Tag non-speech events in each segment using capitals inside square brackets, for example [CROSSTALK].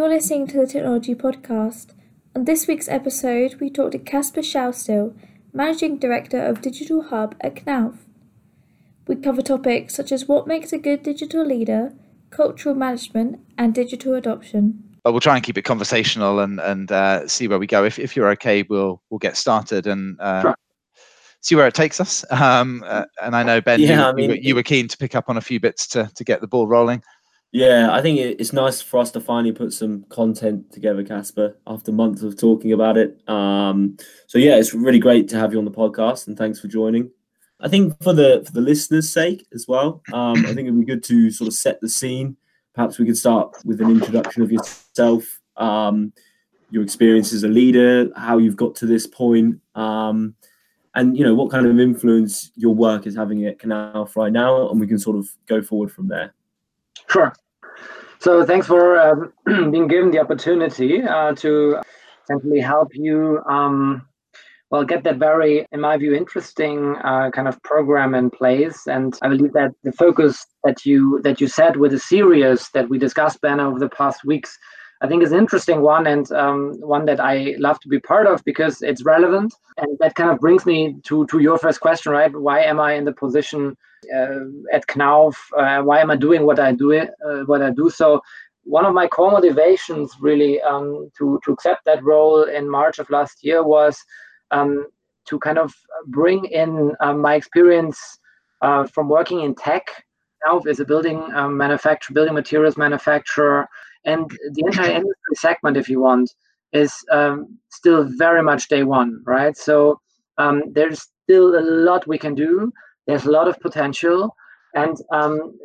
Hello, you're listening to the Technology Podcast. On this week's episode, we talk to Casper Schaustil, Managing Director of Digital Hub at Knauf. We cover topics such as what makes a good digital leader, cultural management, and digital adoption. But we'll try and keep it conversational and and uh, see where we go. If if you're okay, we'll we'll get started and uh, sure. see where it takes us. Um, uh, and I know Ben, yeah, you, I mean, you, were, you were keen to pick up on a few bits to to get the ball rolling. Yeah, I think it's nice for us to finally put some content together, Casper, after months of talking about it. Um, so yeah, it's really great to have you on the podcast, and thanks for joining. I think for the for the listeners' sake as well, um, I think it'd be good to sort of set the scene. Perhaps we could start with an introduction of yourself, um, your experience as a leader, how you've got to this point, um, and you know what kind of influence your work is having at Knauf right now, and we can sort of go forward from there. Sure. So thanks for um, [CLEARS THROAT] being given the opportunity uh, to essentially help you, um, well, get that very, in my view, interesting uh, kind of program in place. And I believe that the focus that you that you set with the series that we discussed, Ben, over the past weeks, I think is an interesting one and um, one that I love to be part of because it's relevant. And that kind of brings me to to your first question, right? Why am I in the position? uh, at Knauf, uh, why am I doing what I do? Uh, what I do. So one of my core motivations, really, um, to to accept that role in March of last year was um, to kind of bring in um, my experience uh, from working in tech. Knauf is a building um, manufacturer, building materials manufacturer, and the entire industry segment, if you want, is um, still very much day one, right? So um, there's still a lot we can do there's a lot of potential, and um,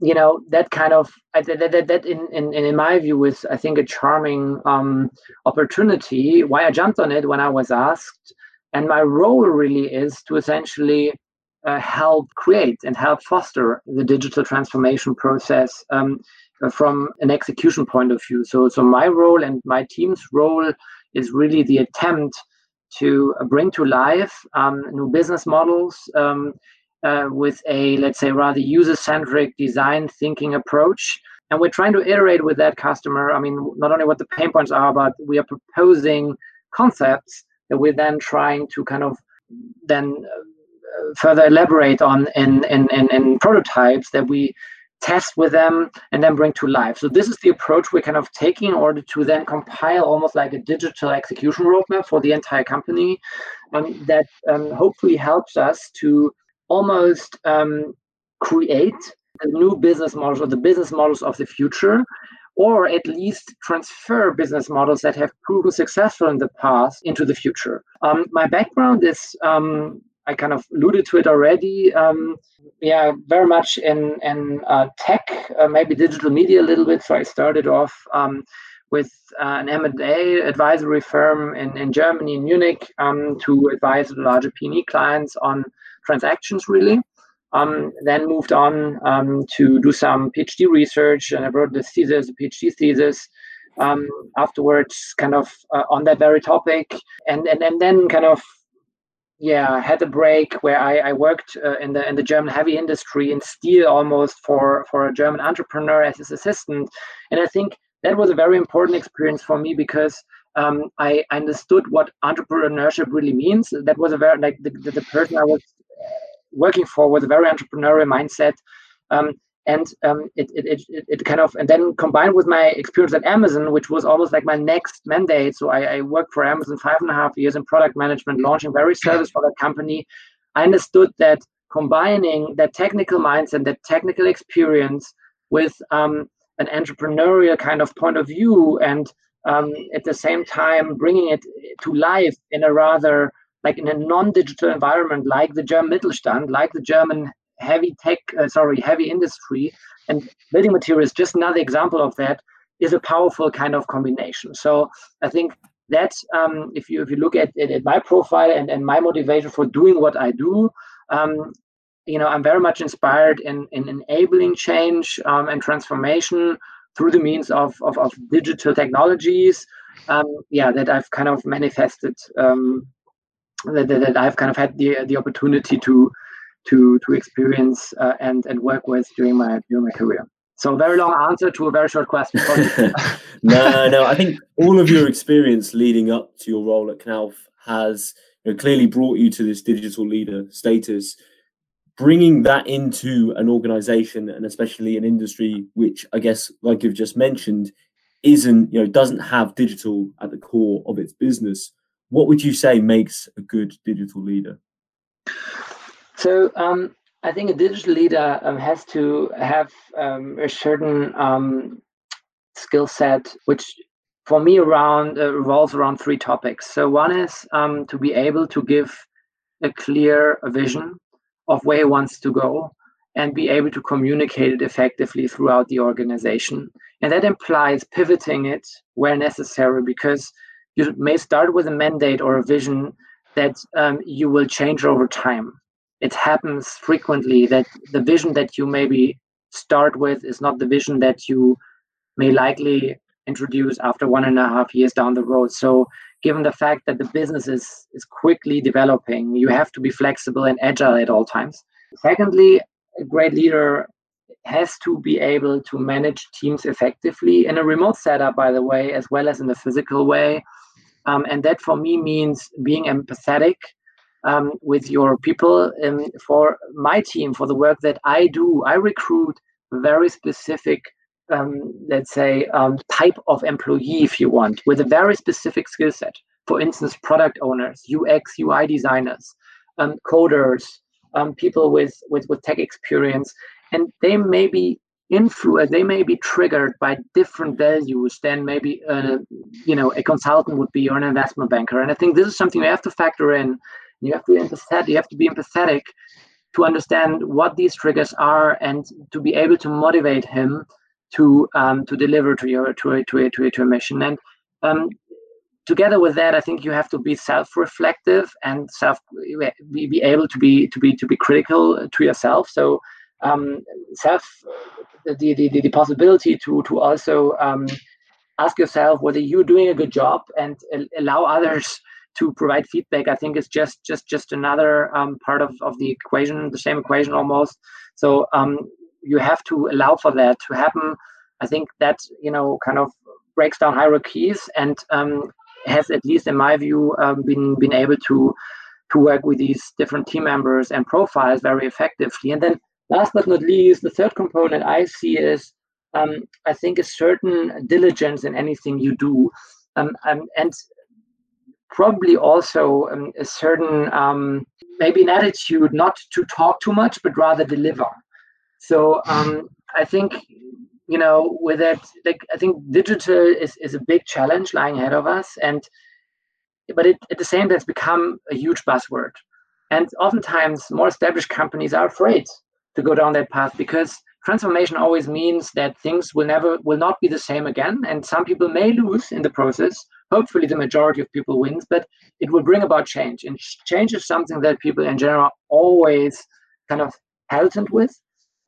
you know that kind of that, that, that in, in in my view is I think a charming um, opportunity. Why I jumped on it when I was asked, and my role really is to essentially uh, help create and help foster the digital transformation process um, from an execution point of view. So, so my role and my team's role is really the attempt to bring to life um, new business models um, uh, with a, let's say, rather user centric design thinking approach. And we're trying to iterate with that customer. I mean, not only what the pain points are, but we are proposing concepts that we're then trying to kind of then uh, further elaborate on in, in, in, in prototypes that we test with them and then bring to life. So this is the approach we're kind of taking in order to then compile almost like a digital execution roadmap for the entire company um, that um, hopefully helps us to almost um, create the new business models or the business models of the future or at least transfer business models that have proven successful in the past into the future. Um, my background is um, I kind of alluded to it already. Um, yeah, very much in in uh, tech, uh, maybe digital media a little bit. So I started off um, with uh, an M&A advisory firm in, in Germany, in Munich, um, to advise larger P&E clients on transactions, really. Um, then moved on um, to do some PhD research, and I wrote this thesis, a PhD thesis. Um, afterwards, kind of uh, on that very topic, and, and and then kind of yeah I had a break where I, I worked uh, in the in the German heavy industry in steel almost for for a German entrepreneur as his assistant, and I think that was a very important experience for me because um, I understood what entrepreneurship really means. That was a very like the, the, the person I was working for was a very entrepreneurial mindset. Um, and um, it, it, it, it, kind of and then combined with my experience at amazon which was almost like my next mandate. So I, I, worked for amazon five and a half years in product management launching various services for that company. I understood that combining that technical mindset that technical experience with um, an entrepreneurial kind of point of view and um, at the same time bringing it to life in a rather like in a non-digital environment like the german mittelstand like the german heavy tech, uh, sorry, heavy industry, and building materials. Just another example of that is a powerful kind of combination. So I think that um, if you if you look at, at, at, my profile and, and my motivation for doing what I do, um, you know, I'm very much inspired in, in enabling change um, and transformation through the means of, of, of digital technologies. Um, yeah, that I've kind of manifested, um, that, that, that I've kind of had the, the opportunity to to to experience uh, and and work with during my during my career. So very long answer to a very short question. [LAUGHS] [LAUGHS] no, no. I think all of your experience leading up to your role at Knauf has you know, clearly brought you to this digital leader status. Bringing that into an organization and especially an industry which I guess, like you've just mentioned, isn't you know doesn't have digital at the core of its business. What would you say makes a good digital leader? So um, I think a digital leader um, has to have um, a certain um, skill set, which for me around uh, revolves around three topics. So one is um, to be able to give a clear vision of where he wants to go and be able to communicate it effectively throughout the organization. And that implies pivoting it where necessary because you may start with a mandate or a vision that um, you will change over time it happens frequently that the vision that you maybe start with is not the vision that you may likely introduce after one and a half years down the road. So, given the fact that the business is, is quickly developing, you have to be flexible and agile at all times. Secondly, a great leader has to be able to manage teams effectively in a remote setup, by the way, as well as in a physical way. Um, and that for me means being empathetic um, with your people. Um, for my team, for the work that I do, I recruit very specific, um, let's say, um, type of employee, if you want, with a very specific skill set. For instance, product owners, UX, UI designers, um, coders, um, people with, with, with tech experience. And they may be influenced they may be triggered by different values than maybe a, you know a consultant would be or an investment banker and i think this is something we have to factor in you have to be empathetic. You have to be empathetic to understand what these triggers are and to be able to motivate him to um, to deliver to your to a, to a, to a, to a mission. And um, together with that, I think you have to be self-reflective and self be, be able to be to be to be critical to yourself. So um, self the, the, the, the possibility to to also um, ask yourself whether you're doing a good job and allow others to provide feedback i think is just just just another um, part of, of the equation the same equation almost. So um, you have to allow for that to happen. I think that you know kind of breaks down hierarchies and um, has at least in my view um, been been able to to work with these different team members and profiles very effectively. And then last but not least the third component i see is um, i think a certain diligence in anything you do. Um, um, and probably also um, a certain um, maybe an attitude not to talk too much but rather deliver. So um, i think you know with that like i think digital is, is a big challenge lying ahead of us and but it, at the same time it's become a huge buzzword. And oftentimes more established companies are afraid to go down that path because transformation always means that things will never will not be the same again and some people may lose in the process hopefully the majority of people wins but it will bring about change. And change is something that people in general always kind of hesitant with.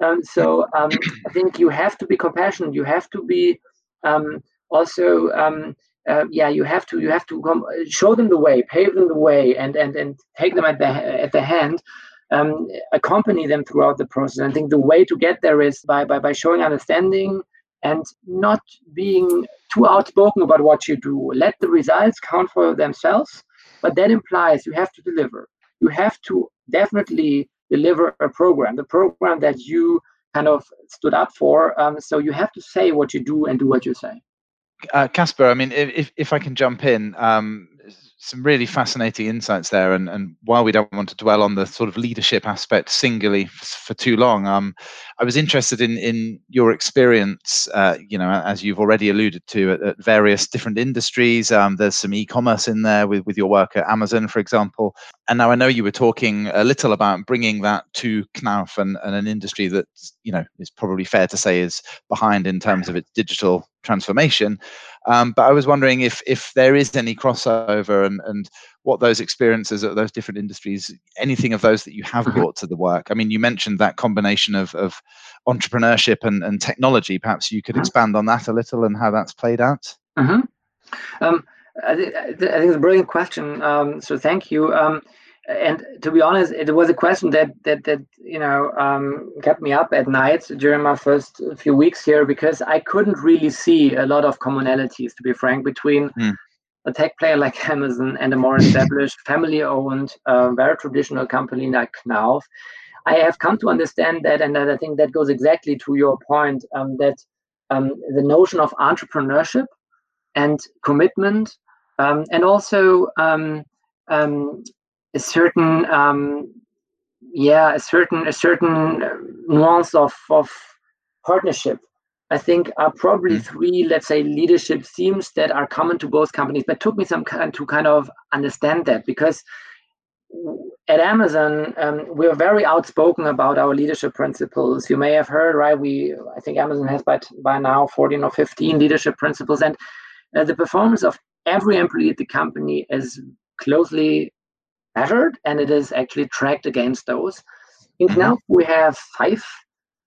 Um, so um, i think you have to be compassionate. You have to be um, also um, uh, yeah you have to you have to come, show them the way pave them the way and and and take them at the at the hand um, accompany them throughout the process. I think the way to get there is by, by, by showing understanding and not being too outspoken about what you do. Let the results count for themselves, but that implies you have to deliver. You have to definitely deliver a program, the program that you kind of stood up for. Um, so you have to say what you do and do what you say. Uh, Casper, I mean, if, if I can jump in, um, some really fascinating insights there. And, and while we don't want to dwell on the sort of leadership aspect singly for, too long, um, I was interested in in your experience. Uh, you know, as you've already alluded to, at, at various different industries. Um, there's some e-commerce in there with with your work at Amazon, for example. And now I know you were talking a little about bringing that to Knauf and, and an industry that you know is probably fair to say is behind in terms of its digital transformation. Um, but I was wondering if if there is any crossover and and what those experiences at those different industries, anything of those that you have mm-hmm. brought to the work. I mean, you mentioned that combination of of entrepreneurship and, and technology. Perhaps you could mm-hmm. expand on that a little and how that's played out. Mm-hmm. Um, I, th- I, think it's a brilliant question. Um, so thank you. Um, and to be honest, it was a question that that that you know um, kept me up at night during my first few weeks here because I couldn't really see a lot of commonalities, to be frank, between mm. a tech player like Amazon and a more established, family-owned, uh, very traditional company like Knauf. I have come to understand that, and I think that goes exactly to your point um, that um, the notion of entrepreneurship and commitment, um, and also um, um, a certain um, yeah a certain a certain nuance of of partnership i think are probably mm. three let's say leadership themes that are common to both companies but took me some time to kind of understand that because at amazon um, we're very outspoken about our leadership principles you may have heard right we i think amazon has by, by now 14 or 15 leadership principles and uh, the performance of every employee at the company is closely measured and it is actually tracked against those. In mm-hmm. We have five,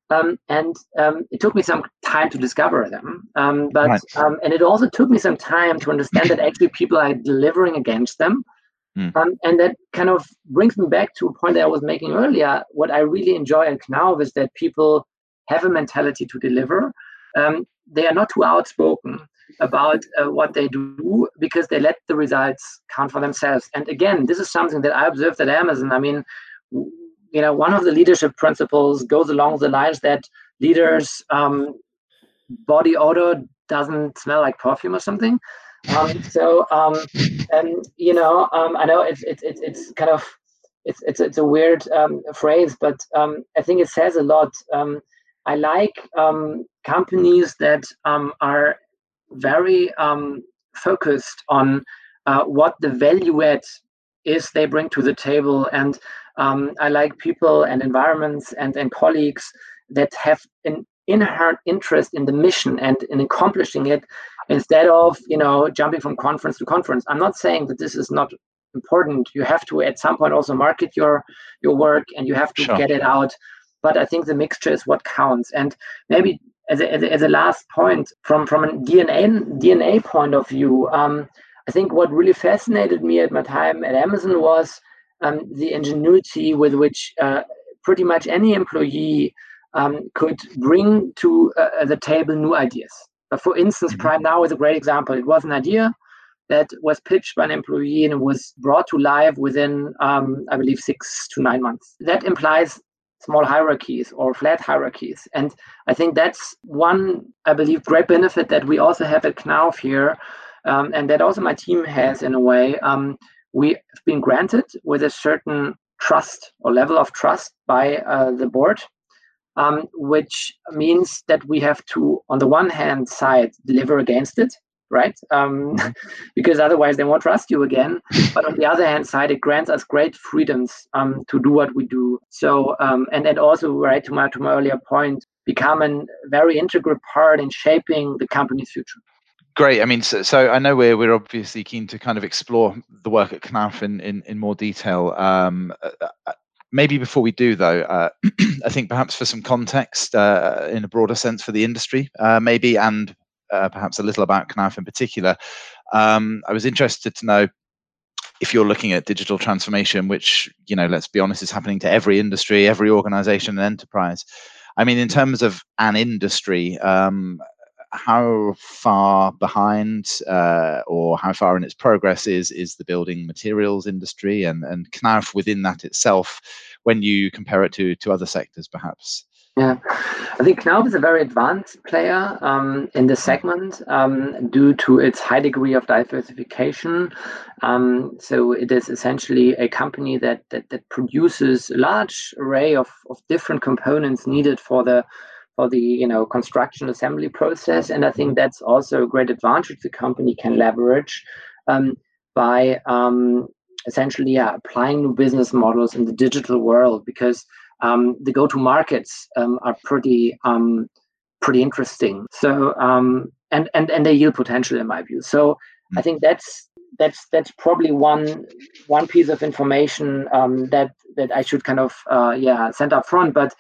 um, and um, it took me some time to discover them. Um, but right. Um, and it also took me some time to understand that actually people are delivering against them. Mm. Um, and that kind of brings me back to a point that I was making earlier. What I really enjoy at Knauf is that people have a mentality to deliver. Um, they are not too outspoken about uh, what they do because they let the results count for themselves. And again, this is something that I observed at Amazon. I mean, you know, one of the leadership principles goes along the lines that leaders' um, body odor doesn't smell like perfume or something. Um, so, um, and you know, um, I know it's it's it's it's kind of it's it's it's a weird um, phrase, but um, I think it says a lot. I like um, companies that um, are very um, focused on uh, what the value add is they bring to the table. And um, I like people and environments and, and colleagues that have an inherent interest in the mission and in accomplishing it instead of you know jumping from conference to conference i'm not saying that this is not important you have to at some point also market your your work and you have to sure. get it out but i think the mixture is what counts and maybe as a, as a, as a last point from from a DNA DNA point of view, um, I think what really fascinated me at my time at Amazon was um, the ingenuity with which uh, pretty much any employee um, could bring to uh, the table new ideas. Uh, for instance, mm-hmm. Prime Now is a great example. It was an idea that was pitched by an employee and was brought to life within, um, I believe, six to nine months. That implies small hierarchies or flat hierarchies. And I think that's one, I believe, great benefit that we also have at Knauf here, um, and that also my team has in a way. Um, we've been granted with a certain trust or level of trust by uh, the board, um, which means that we have to, on the one hand side, deliver against it right? Um, mm-hmm. [LAUGHS] because otherwise they won't trust you again. But on the other hand side, it grants us great freedoms um, to do what we do. So um, and and also right to my to my earlier point, become a very integral part in shaping the company's future. Great. I mean, so, so, I know we're we're obviously keen to kind of explore the work at Knauf in in, in more detail. Um, uh, uh maybe before we do, though, uh, [CLEARS THROAT] I think perhaps for some context uh, in a broader sense for the industry, uh, maybe, and uh, perhaps a little about Knauf in particular. Um, I was interested to know if you're looking at digital transformation, which you know, let's be honest, is happening to every industry, every organization and enterprise. I mean, in terms of an industry, um, how far behind uh, or how far in its progress is is the building materials industry and and Knauf within that itself when you compare it to to other sectors perhaps yeah, I think Knauf is a very advanced player um, in the segment um, due to its high degree of diversification. Um, so it is essentially a company that, that, that produces a large array of, of different components needed for the for the you know construction assembly process, and I think that's also a great advantage the company can leverage um, by um, essentially yeah, applying new business models in the digital world. Because um, the go-to markets um, are pretty um, pretty interesting. So um, and and and they yield potential in my view. So mm. I think that's that's that's probably one one piece of information um, that that I should kind of uh, yeah send up front. But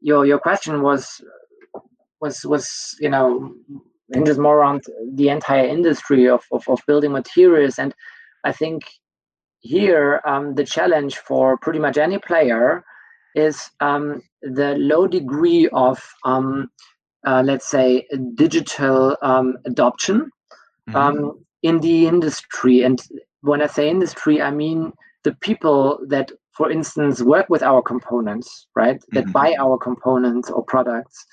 your your question was was was you know hinges more around the entire industry of, of, of building materials and I think here um, the challenge for pretty much any player is um, the low degree of um, uh, let's say digital um, adoption mm-hmm. Um, in the industry and when i say industry i mean the people that for instance work with our components right that mm-hmm. buy our components or products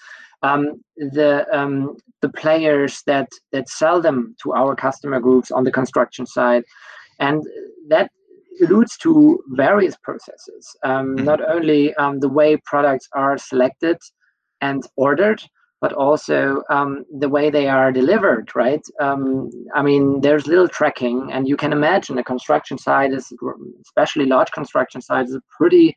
um, the um, the players that that sell them to our customer groups on the construction side, and that alludes to various processes. Um, mm-hmm. Not only um, the way products are selected and ordered, but also um, the way they are delivered. Right? Um, I mean, there's little tracking, and you can imagine a construction site is, especially large construction sites, is pretty,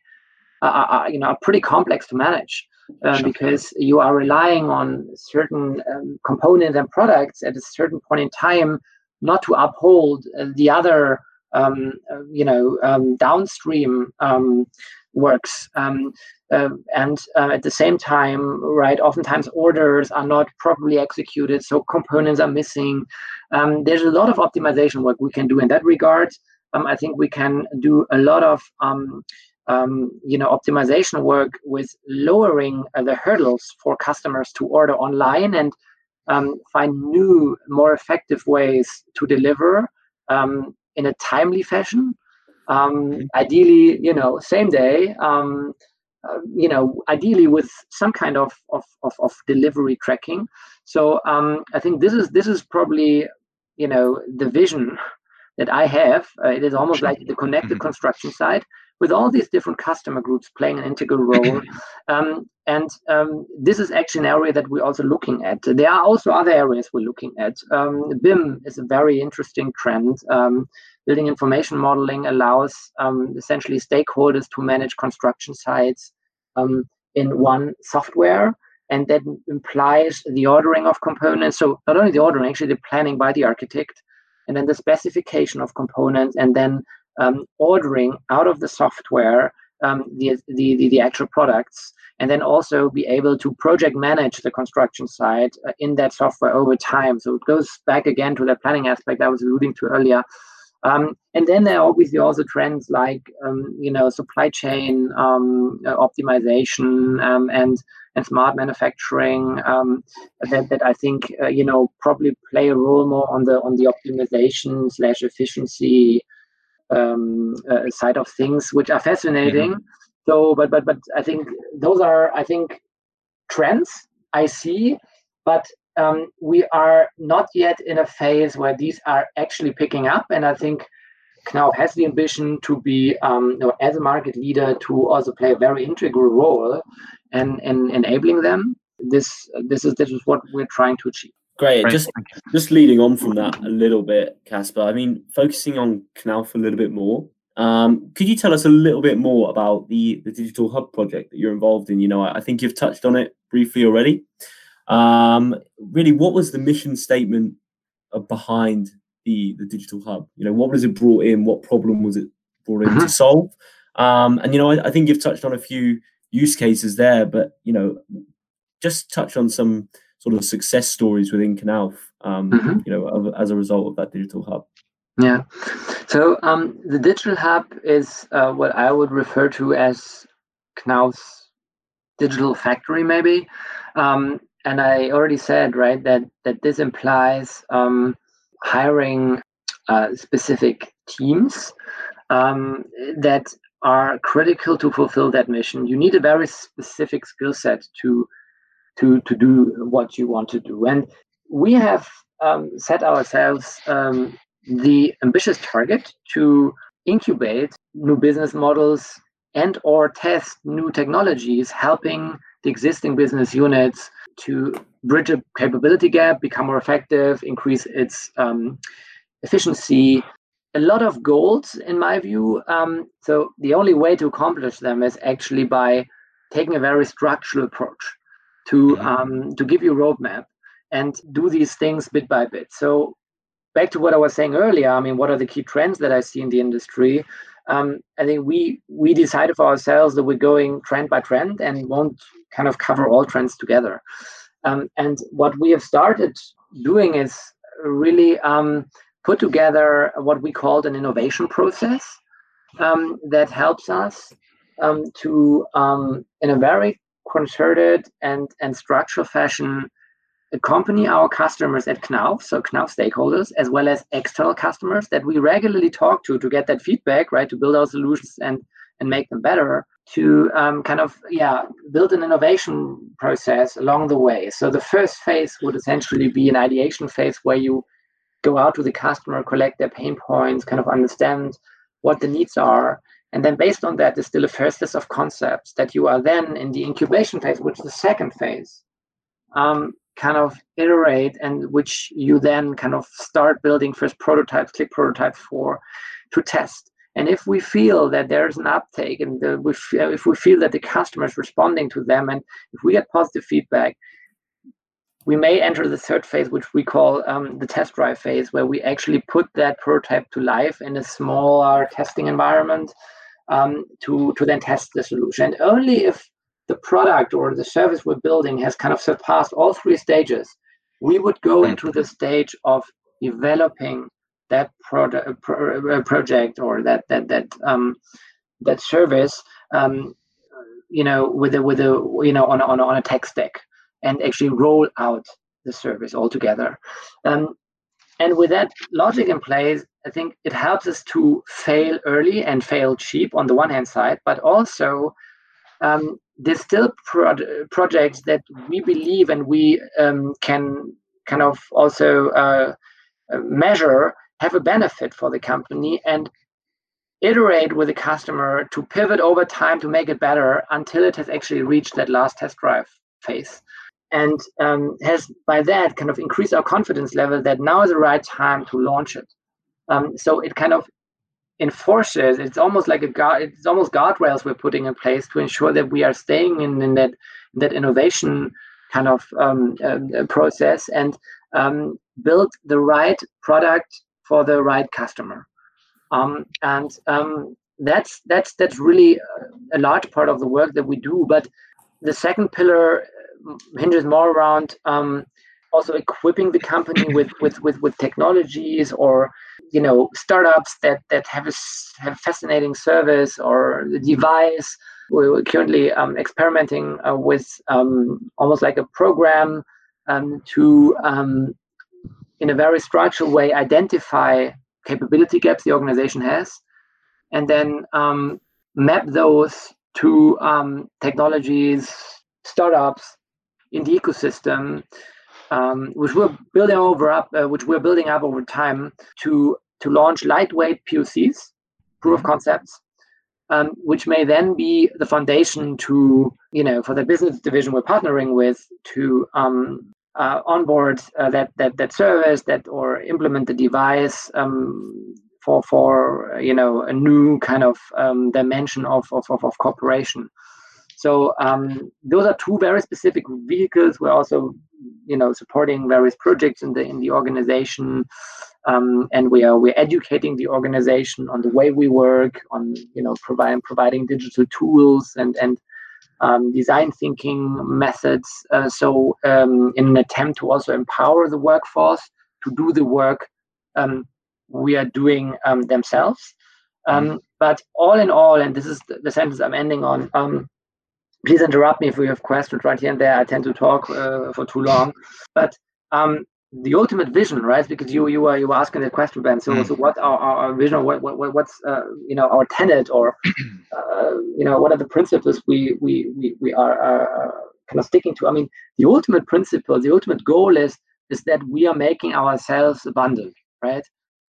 uh, uh, uh, you know, pretty complex to manage uh, because you are relying on certain um, components and products at a certain point in time not to uphold uh, the other um, uh, you know um, downstream um, works. Um, uh, and uh, at the same time right oftentimes orders are not properly executed so components are missing. Um, there's a lot of optimization work we can do in that regard. I think we can do a lot of um, you know optimization work with lowering uh, the hurdles for customers to order online and um, find new more effective ways to deliver. Um, in a timely fashion. Um, ideally you know same day um, uh, you know ideally with some kind of, of, of, of delivery tracking. So um, i think this is this is probably you know the vision [LAUGHS] that i have. Uh, it is almost like the connected mm-hmm. construction side with all these different customer groups playing an integral [COUGHS] role. Um, and um, this is actually an area that we're also looking at. There are also other areas we're looking at. Um, BIM is a very interesting trend. Um, building information modeling allows um, essentially stakeholders to manage construction sites um, in one software. And that implies the ordering of components. So not only the ordering, actually the planning by the architect, and then the specification of components, and then um, ordering out of the software um, the, the, the, the, actual products and then also be able to project manage the construction site uh, in that software over time. So it goes back again to the planning aspect I was alluding to earlier. Um, and then there are obviously also trends like um, you know supply chain um, uh, optimization um, and and smart manufacturing um, that, that I think uh, you know probably play a role more on the on the optimization slash efficiency um, uh, side of things, which are fascinating. Mm-hmm. So, but but but I think those are I think trends I see, but um, we are not yet in a phase where these are actually picking up, and I think Knauf has the ambition to be, um, you know, as a market leader, to also play a very integral role in, in enabling them. This this is this is what we're trying to achieve. Great. Just just leading on from that a little bit, Casper. I mean, focusing on Knauf a little bit more. Um, could you tell us a little bit more about the the digital hub project that you're involved in? You know, I, I think you've touched on it briefly already. Um, really, what was the mission statement behind the the digital hub? You know, what was it brought in? What problem was it brought in to mm-hmm. solve? Um, and you know, I, I think you've touched on a few use cases there, but you know, just touch on some sort of success stories within Knauf, um, mm-hmm. you know, as a result of that digital hub. Yeah. So um, the digital hub is uh, what I would refer to as Knauf's digital factory, maybe. Um, and I already said right that that this implies um, hiring uh, specific teams um, that are critical to fulfill that mission. You need a very specific skill set to to to do what you want to do. And we have um, set ourselves um, the ambitious target to incubate new business models and or test new technologies helping the existing business units to bridge a capability gap become more effective increase its um, efficiency a lot of goals in my view um, so the only way to accomplish them is actually by taking a very structural approach to um, to give you a roadmap and do these things bit by bit. So back to what I was saying earlier, I mean, what are the key trends that I see in the industry? Um, I think we we decided for ourselves that we're going trend by trend and won't kind of cover all trends together. Um, and what we have started doing is really um, put together what we called an innovation process um, that helps us um, to, um, in a very concerted and, and structural fashion, accompany our customers at Knauf, so Knauf stakeholders, as well as external customers that we regularly talk to to get that feedback, right, to build our solutions and and make them better, to um, kind of yeah build an innovation process along the way. So the first phase would essentially be an ideation phase where you go out to the customer, collect their pain points, kind of understand what the needs are, and then based on that, still a first list of concepts that you are then in the incubation phase, which is the second phase, um, kind of iterate and which you then kind of start building first prototypes, click prototype for to test. And if we feel that there's an uptake and the, if we feel that the customer is responding to them and if we get positive feedback, we may enter the third phase, which we call um, the test drive phase, where we actually put that prototype to life in a smaller testing environment um, to, to then test the solution. And only if the product or the service we're building has kind of surpassed all three stages, we would go into the stage of developing that product uh, pro- uh, project or that that that um, that service um, you know with a with a you know on a, on on a tech stack and actually roll out the service altogether um, and with that logic in place i think it helps us to fail early and fail cheap on the one hand side but also um, distill pro- projects that we believe and we um, can kind of also uh, measure have a benefit for the company and iterate with the customer to pivot over time to make it better until it has actually reached that last test drive phase and um, has by that kind of increased our confidence level that now is the right time to launch it. Um, so it kind of enforces it's almost like a guard it's almost guardrails we're putting in place to ensure that we are staying in, in that that innovation kind of um, uh, process and um, build the right product for the right customer. Um, and um, that's that's that's really a large part of the work that we do. But the second pillar hinges more around um, also equipping the company with, with with with technologies or you know startups that that have a have fascinating service or the device. We're currently um, experimenting uh, with um, almost like a program um, to, um, in a very structured way, identify capability gaps the organization has, and then um, map those to um, technologies, startups in the ecosystem um, which we're building over up, uh, which we're building up over time to to launch lightweight POCs, proof of mm-hmm. concepts, um, which may then be the foundation to you know for the business division we're partnering with to um, uh, onboard uh, that that that service that or implement the device um, for for you know a new kind of um, dimension of, of, of, of cooperation. So um, those are two very specific vehicles. We're also, you know, supporting various projects in the in the organization, um, and we are we're educating the organization on the way we work, on you know, providing providing digital tools and and um, design thinking methods. Uh, so um, in an attempt to also empower the workforce to do the work um, we are doing um, themselves. Mm-hmm. but all in all, and this is the, the sentence I'm ending on please interrupt me if we have questions right here and there. I tend to talk uh, for too long, but um, the ultimate vision, right? Because you you were you were asking the question, Ben. So, mm. so what are our vision? What, what what's uh, you know our tenet, or [CLEARS THROAT] uh, you know what are the principles we we we, we are uh, kind of sticking to? I mean, the ultimate principle, the ultimate goal is is that we are making ourselves abundant, right?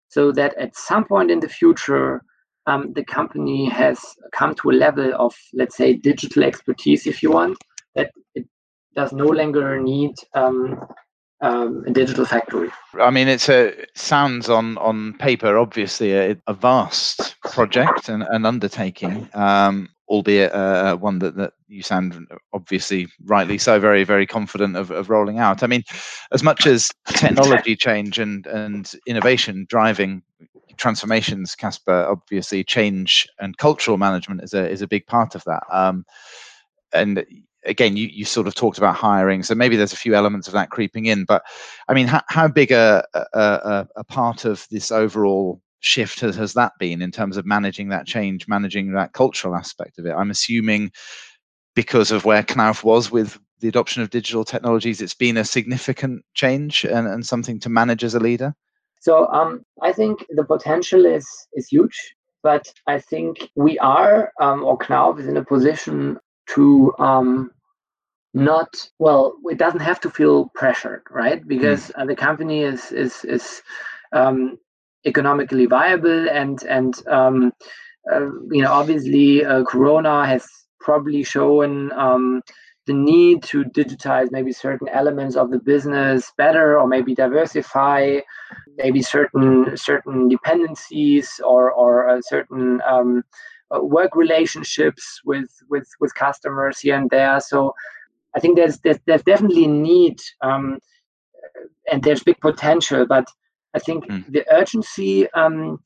So that at some point in the future, um, the company has come to a level of, let's say, digital expertise, if you want, that it does no longer need um, um, a digital factory. I mean, it's a it sounds on on paper obviously a, a vast project and an undertaking, um, albeit uh, one that, that you sound obviously rightly so very very confident of, of rolling out. I mean, as much as [LAUGHS] technology change and and innovation driving transformations, Casper, obviously change and cultural management is a is a big part of that. Um, and again, you, you sort of talked about hiring, so maybe there's a few elements of that creeping in. But I mean, how, how big a, a, a part of this overall shift has, has that been in terms of managing that change, managing that cultural aspect of it? I'm assuming because of where Knauf was with the adoption of digital technologies, it's been a significant change and, and something to manage as a leader? So um, I think the potential is is huge, but I think we are um, or Knauf is in a position to um, not well. It doesn't have to feel pressured, right? Because mm. uh, the company is is is um, economically viable and and um, uh, you know obviously uh, Corona has probably shown um, the need to digitize maybe certain elements of the business better or maybe diversify maybe certain certain dependencies or or uh, certain um, uh, work relationships with with with customers here and there so i think there's there's, there's definitely need um, and there's big potential but i think mm. the urgency um,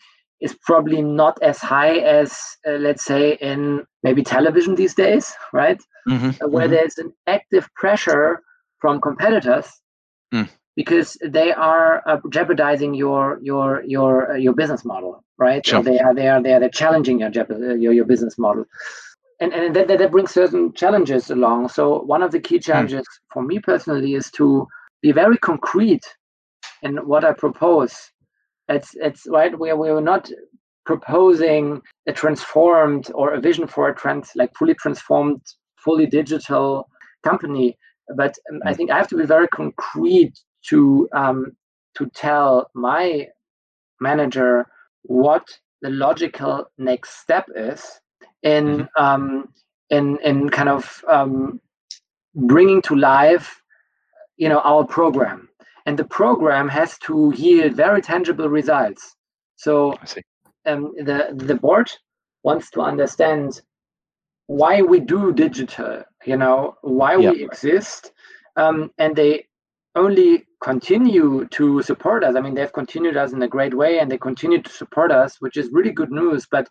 is probably not as high as uh, let's say in maybe television these days right mm-hmm. Uh, where mm-hmm. there's an active pressure from competitors mm. because they are uh, jeopardizing your your your uh, your business model right sure. they are they are they are they're challenging your, uh, your your business model and and that, that brings certain challenges along so one of the key mm. challenges mm. for me personally is to be very concrete in what i propose it's it's right. We we were not proposing a transformed or a vision for a trans like fully transformed, fully digital company. But um, I mm. think I have to be very concrete to um, to tell my manager what the logical next step is in mm-hmm. um, in in kind of um, bringing to life you know our program and the program has to yield very tangible results. So um, the the board wants to understand why we do digital, you know, why yep. we exist, um, and they only continue to support us. I mean, they've continued us in a great way, and they continue to support us, which is really good news. But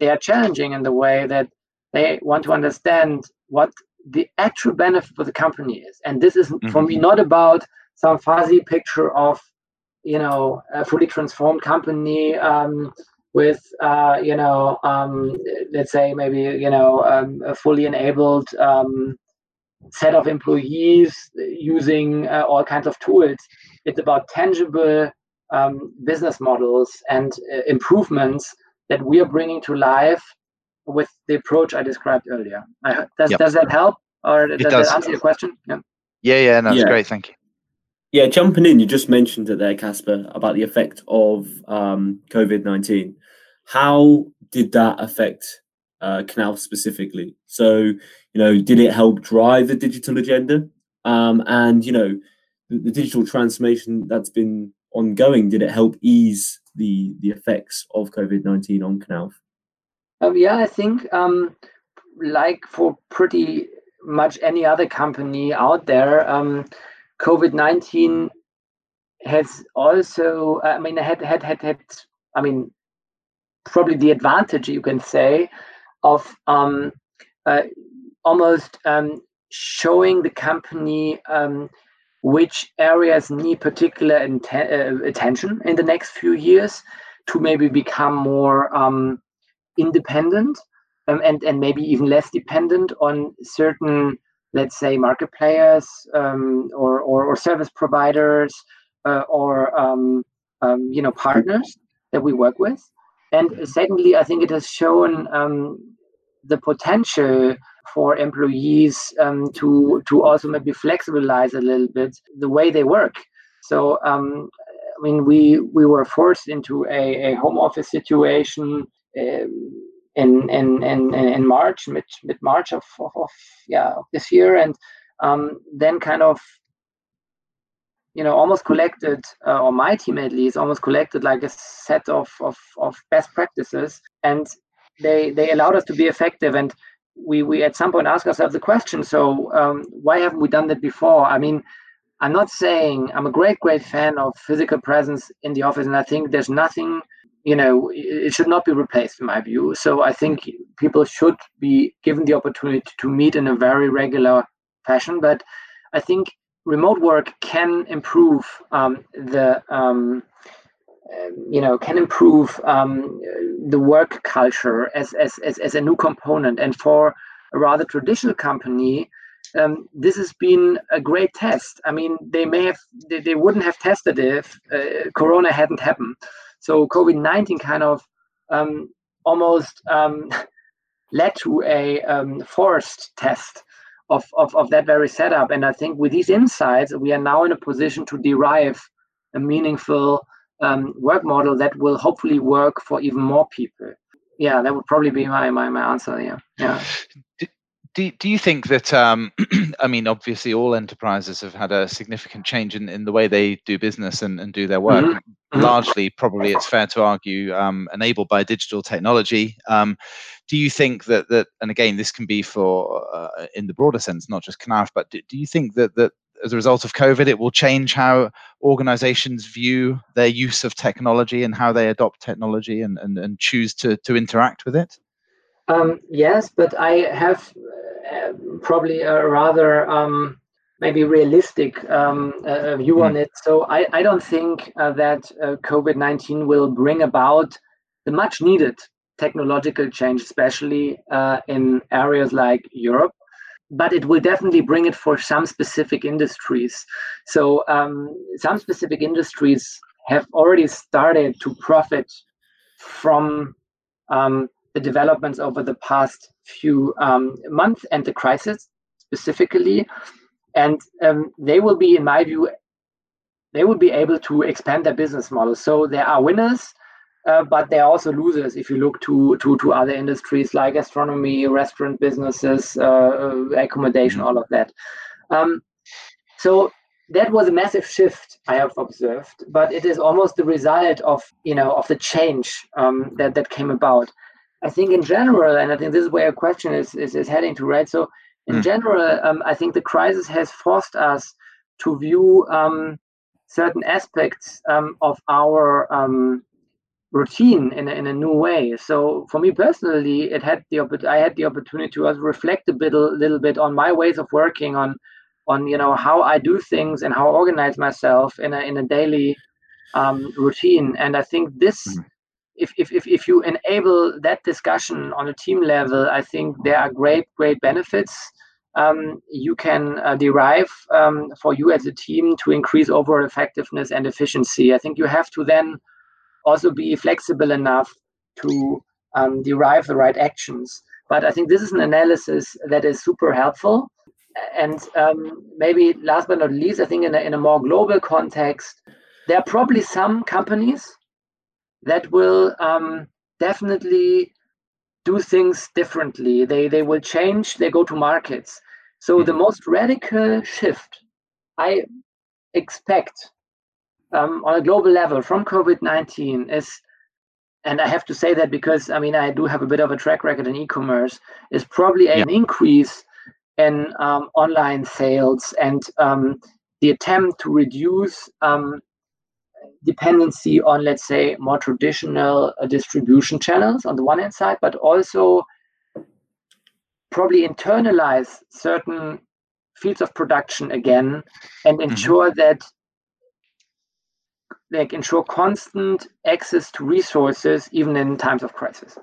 they are challenging in the way that they want to understand what the actual benefit for the company is. And this is mm-hmm. for me not about some fuzzy picture of you know a fully transformed company um, with uh, you know um, let's say maybe you know um, a fully enabled um, set of employees using uh, all kinds of tools. It's about tangible um, business models and uh, improvements that we are bringing to life with the approach i described earlier. I, does, yep. does that help? Or does, does, that answer your question? Yeah. Yeah yeah no, that's yeah. great thank you yeah, jumping in, you just mentioned it there, Casper, about the effect of um, COVID 19. How did that affect uh, Knauf specifically? So, you know, did it help drive the digital agenda? Um, and, you know, the, the, digital transformation that's been ongoing, did it help ease the, the effects of COVID 19 on Knauf? Um, yeah, I think, um, like for pretty much any other company out there, um, COVID nineteen has also, I mean, had had had had, I mean, probably the advantage you can say of um, uh, almost um, showing the company um, which areas need particular uh, attention in the next few years to maybe become more um, independent um, and and maybe even less dependent on certain let's say market players um, or, or, or service providers uh, or um, um, you know partners that we work with. And secondly i think it has shown um, the potential for employees um, to to also maybe flexibilize a little bit the way they work. So um, i mean we we were forced into a, a home office situation um, in in in, in March, mid mid March of, of, of yeah of this year, and um, then kind of you know almost collected, uh, or my team at least almost collected like a set of of, of best practices, and they they allowed us to be effective and. We, we at some point ask ourselves the question so um, why haven't we done that before i mean i'm not saying i'm a great great fan of physical presence in the office and i think there's nothing you know it should not be replaced in my view so i think people should be given the opportunity to meet in a very regular fashion but i think remote work can improve um, the um, you know, can improve um, the work culture as, as, as, as a new component. And for a rather traditional company, um, this has been a great test. I mean, they may have, they, they wouldn't have tested if uh, Corona hadn't happened. So COVID 19 kind of um, almost um, [LAUGHS] led to a um, forced test of, of, of that very setup. And I think with these insights, we are now in a position to derive a meaningful um, work model that will hopefully work for even more people. Yeah, that would probably be my my, my answer. Yeah, yeah do, do you think that um, [CLEARS THROAT] i mean obviously all enterprises have had a significant change in, in the way they do business and, and do their work mm-hmm. mm-hmm. largely probably it's fair to argue um, enabled by digital technology um, do you think that that and again this can be for uh, in the broader sense not just Knauf but do, do you think that that as a result of covid it will change how organizations view their use of technology and how they adopt technology and, and, and choose to, to interact with it um, yes, but I have uh, probably a rather um, maybe realistic um, uh, view mm. on it. So I, I don't think uh, that uh, COVID 19 will bring about the much needed technological change, especially uh, in areas like Europe. But it will definitely bring it for some specific industries. So um, some specific industries have already started to profit from um, the developments over the past few um, months and the crisis specifically. And um, they will be, in my view, they will be able to expand their business model. So there are winners, uh, but there are also losers if you look to, to, to other industries like gastronomy, restaurant businesses, uh, uh accommodation, all of that. Um, so that was a massive shift I have observed, but it is almost the result of you know of the change um, that that came about. I think in general, and I think this is where your question is is, is heading to, right? So in mm. general, um, I think the crisis has forced us to view um, certain aspects um, of our um, routine in a, in a new way. So for me personally, it had the I had the opportunity to reflect a bit a little bit on my ways of working on on you know how I do things and how I organize myself in a in a daily um, routine. And I think this. Mm if, if, if, you enable that discussion on a team level, I think there are great, great benefits um, you can uh, derive um, for you as a team to increase overall effectiveness and efficiency. I think you have to then also be flexible enough to um, derive the right actions. But I think this is an analysis that is super helpful. And um, maybe last but not least, I think in a, in a more global context, there are probably some companies that will um, definitely do things differently. They they will change. They go to markets. So mm-hmm. the most radical shift I expect um, on a global level from COVID nineteen is, and I have to say that because I mean I do have a bit of a track record in e-commerce, is probably an yeah. increase in um, online sales and um, the attempt to reduce um, dependency on, let's say, more traditional uh, distribution channels on the one hand side, but also probably internalize certain fields of production again and mm-hmm. ensure mm-hmm. that like ensure constant access to resources even in times of crisis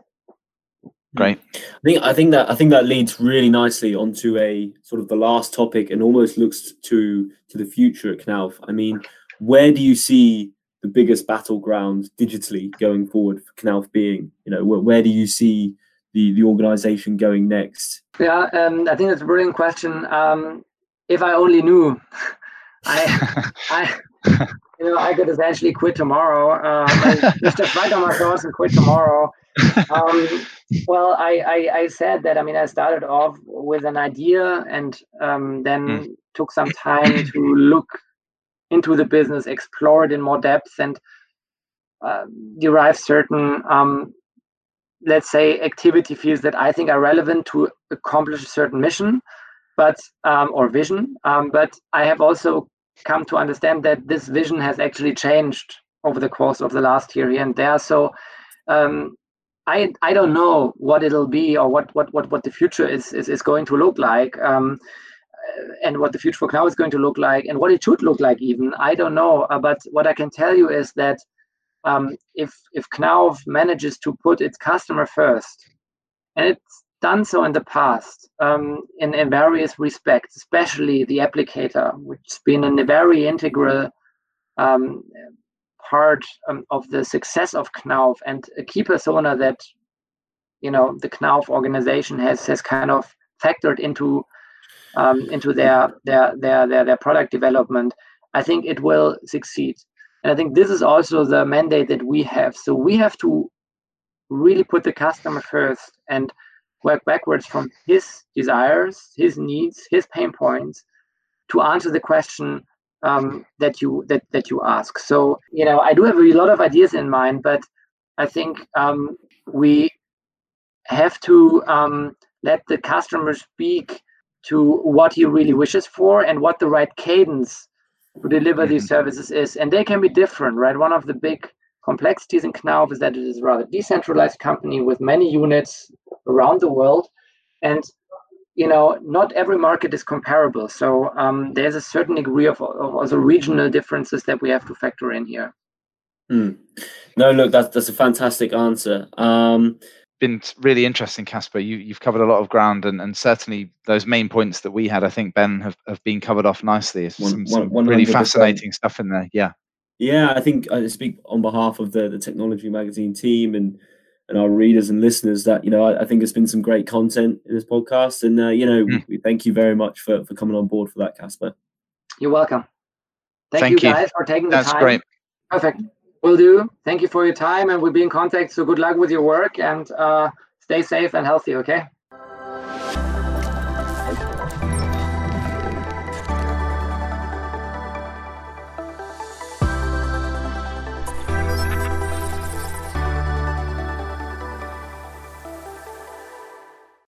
great i think i think that i think that leads really nicely onto a sort of the last topic and almost looks to to the future at knauf i mean where do you see the biggest battleground digitally going forward for Knauf being? You know, where, where do you see the the organization going next? Yeah, um, I think that's a brilliant question. Um, if I only knew, [LAUGHS] I, I, [LAUGHS] you know, I could essentially quit tomorrow. Uh, just just write on my course and quit tomorrow. Um, well, I, I, I said that. I mean, I started off with an idea and um, then mm. took some time to look into the business, explore it in more depth, and uh, derive certain, um, let's say, activity fields that I think are relevant to accomplish a certain mission, but um, or vision. Um, but I have also come to understand that this vision has actually changed over the course of the last year here and there. So um, I I don't know what it'll be or what what what what the future is is, is going to look like. Um, and what the future for Knauf is going to look like and what it should look like even i don't know. Uh, but what i can tell you is that um, if if Knauf manages to put its customer first, and it's done so in the past um, in, in various respects, especially the applicator, which has been a very integral um, part um, of the success of Knauf and a key persona that you know the Knauf organization has has kind of factored into um, into their, their their their their product development. I think it will succeed, and I think this is also the mandate that we have. So we have to really put the customer first and work backwards from his desires, his needs, his pain points to answer the question um, that you that that you ask. So you know, I do have a lot of ideas in mind, but I think um, we have to um, let the customer speak to what he really wishes for and what the right cadence to deliver mm-hmm. these services is, and they can be different, right? One of the big complexities in Knauf is that it is a rather decentralized company with many units around the world, and you know not every market is comparable. So um, there's a certain degree of, of also regional differences that we have to factor in here. Mm. No, look, that's that's a fantastic answer. Um, been really interesting, Casper. You, you've covered a lot of ground, and, and certainly those main points that we had, I think, Ben, have, have been covered off nicely. Some, some really fascinating stuff in there. Yeah. Yeah, I think I speak on behalf of the, the Technology Magazine team and and our readers and listeners that you know I, I think it's been some great content in this podcast, and uh, you know mm. we, thank you very much for for coming on board for that, Casper. You're welcome. Thank, thank you guys for taking the That's time. great. Perfect. Will do. Thank you for your time, and we'll be in contact. So good luck with your work, and uh, stay safe and healthy. Okay.